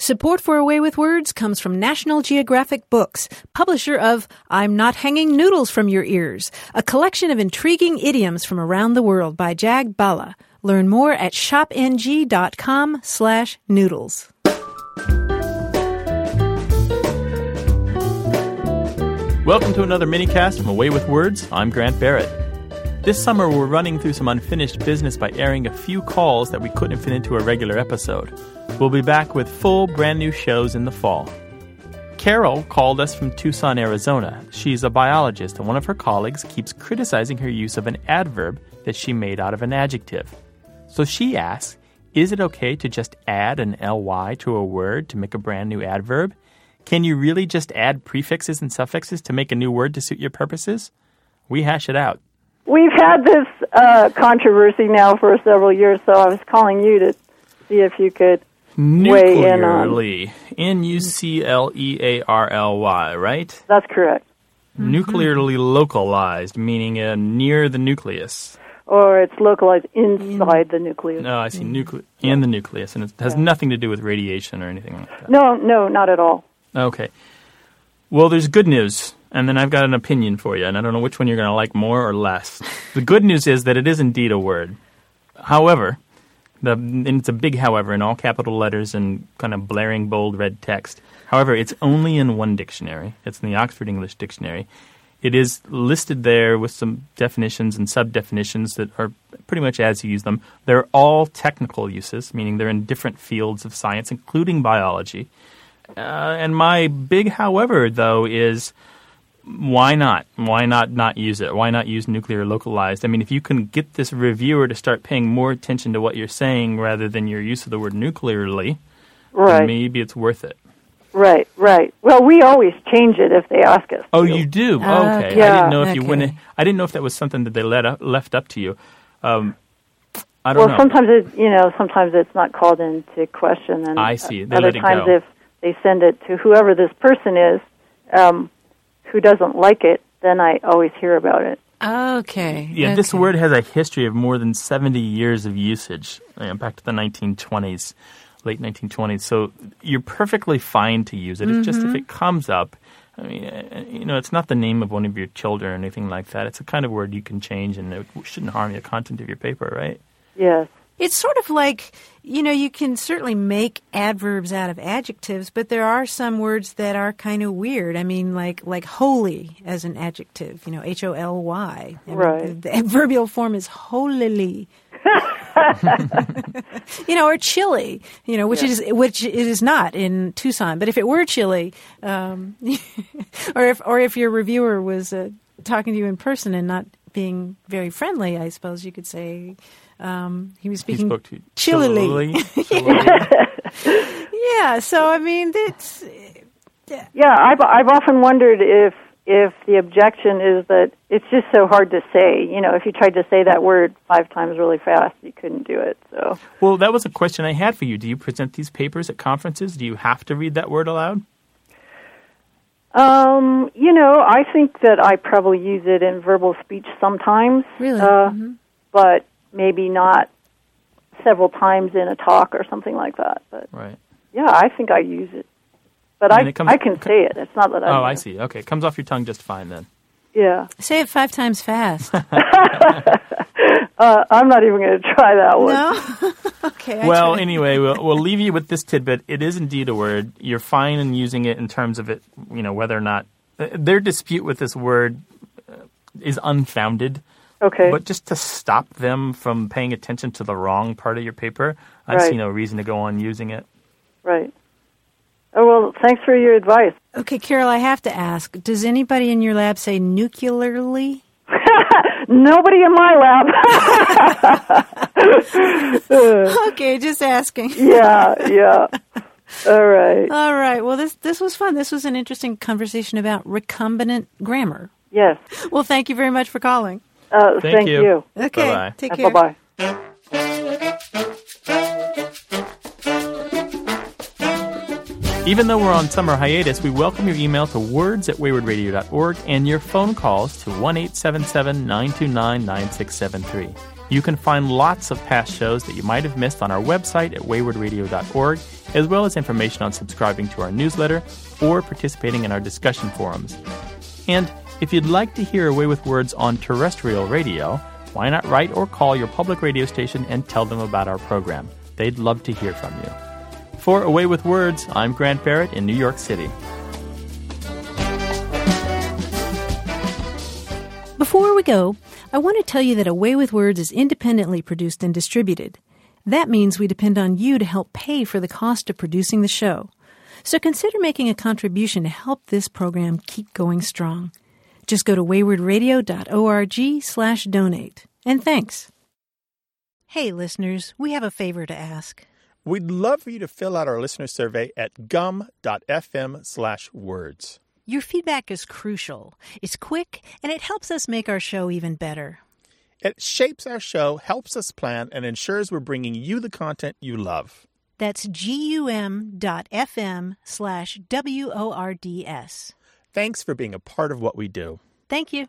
Support for A Way with Words comes from National Geographic Books, publisher of I'm Not Hanging Noodles from Your Ears, a collection of intriguing idioms from around the world by Jag Bhalla. Learn more at shopng.com slash noodles. Welcome to another minicast from A Way with Words. I'm Grant Barrett. This summer, we're running through some unfinished business by airing a few calls that we couldn't fit into a regular episode. We'll be back with full, brand new shows in the fall. Carol called us from Tucson, Arizona. She's a biologist, and one of her colleagues keeps criticizing her use of an adverb that she made out of an adjective. So she asks, is it okay to just add an ly to a word to make a brand new adverb? Can you really just add prefixes and suffixes to make a new word to suit your purposes? We hash it out. We've had this uh, controversy now for several years, so I was calling you to see if you could. Nuclearly. N U C L E A R L Y, right? That's correct. Nuclearly localized, meaning uh, near the nucleus. Or it's localized inside the nucleus. No, I see nucle- in the nucleus, and it has nothing to do with radiation or anything like that. No, no, not at all. Okay. Well, there's good news, and then I've got an opinion for you, and I don't know which one you're going to like more or less. the good news is that it is indeed a word. However, the, and it's a big however in all capital letters and kind of blaring bold red text. However, it's only in one dictionary. It's in the Oxford English Dictionary. It is listed there with some definitions and sub definitions that are pretty much as you use them. They're all technical uses, meaning they're in different fields of science, including biology. Uh, and my big however, though, is why not? Why not not use it? Why not use nuclear localized? I mean, if you can get this reviewer to start paying more attention to what you're saying rather than your use of the word nuclearly, then Right, maybe it's worth it. right, right. Well, we always change it if they ask us. Oh, to. you do? Ah, okay. I yeah. didn't know if you Okay. went. I didn't know if that was something that they let up, left up to you. Um, I don't Well, know. Well, sometimes it, you know, sometimes it's not called into question, and I see. They other let it times, go. if they send it to whoever this person is, um, who doesn't like it, then I always hear about it. Okay. Yeah, this word has a history of more than 70 years of usage, uh, back to the 1920s, late 1920s. So you're perfectly fine to use it. It's just Mm-hmm. if it comes up, I mean, uh, you know, it's not the name of one of your children or anything like that. It's a kind of word you can change and it shouldn't harm the content of your paper, right? Yes. It's sort of like, you know, you can certainly make adverbs out of adjectives, but there are some words that are kind of weird. I mean, like like holy as an adjective, you know, h o l y Right. The, the adverbial form is holily. you know, or chilly, you know, which it is which it is not in Tucson. But if it were chilly, um, or if or if your reviewer was uh, talking to you in person and not being very friendly, I suppose you could say um, he was He speaking spoke to chillily. chillily. Yeah, so I mean, it's Yeah, I've I've often wondered if if the objection is that it's just so hard to say. You know, if you tried to say that word five times really fast, you couldn't do it. So well, that was a question I had for you. Do you present these papers at conferences? Do you have to read that word aloud? Um, you know, I think that I probably use it in verbal speech sometimes. Really? Uh, Mhm. But maybe not several times in a talk or something like that. But Right. yeah, I think I use it. But And I it comes- I can say it. It's not that I Oh, I see. Okay, it comes off your tongue just fine then. Yeah. say it five times fast. Uh, I'm not even going to try that one. no, okay. I Well, tried. anyway, we'll, we'll leave you with this tidbit. It is indeed a word. You're fine in using it in terms of it, you know, whether or not uh, their dispute with this word uh, is unfounded. Okay. But just to stop them from paying attention to the wrong part of your paper, I Right. see no reason to go on using it. Right. Oh well, thanks for your advice. okay, Carol, I have to ask: Does anybody in your lab say nuclearly? Nobody in my lab. Okay, just asking. yeah, yeah. All right. All right. Well, this this was fun. This was an interesting conversation about recombinant grammar. Yes. Well, thank you very much for calling. Uh, Thank thank you. you. Okay. Bye-bye. Take care. Bye bye. Even though we're on summer hiatus, we welcome your email to words at waywordradio.org and your phone calls to 1 877 929 9673. You can find lots of past shows that you might have missed on our website at waywordradio.org, as well as information on subscribing to our newsletter or participating in our discussion forums. And if you'd like to hear A Way with Words on terrestrial radio, why not write or call your public radio station and tell them about our program? They'd love to hear from you. For A Way with Words, I'm Grant Barrett in New York City. Before we go, I want to tell you that A Way with Words is independently produced and distributed. That means we depend on you to help pay for the cost of producing the show. So consider making a contribution to help this program keep going strong. Just go to waywordradio.org slash donate. And thanks. Hey, listeners, we have a favor to ask. We'd love for you to fill out our listener survey at gum.fm slash words. Your feedback is crucial. It's quick, and it helps us make our show even better. It shapes our show, helps us plan, and ensures we're bringing you the content you love. That's gum.fm slash W O R D S. Thanks for being a part of what we do. Thank you.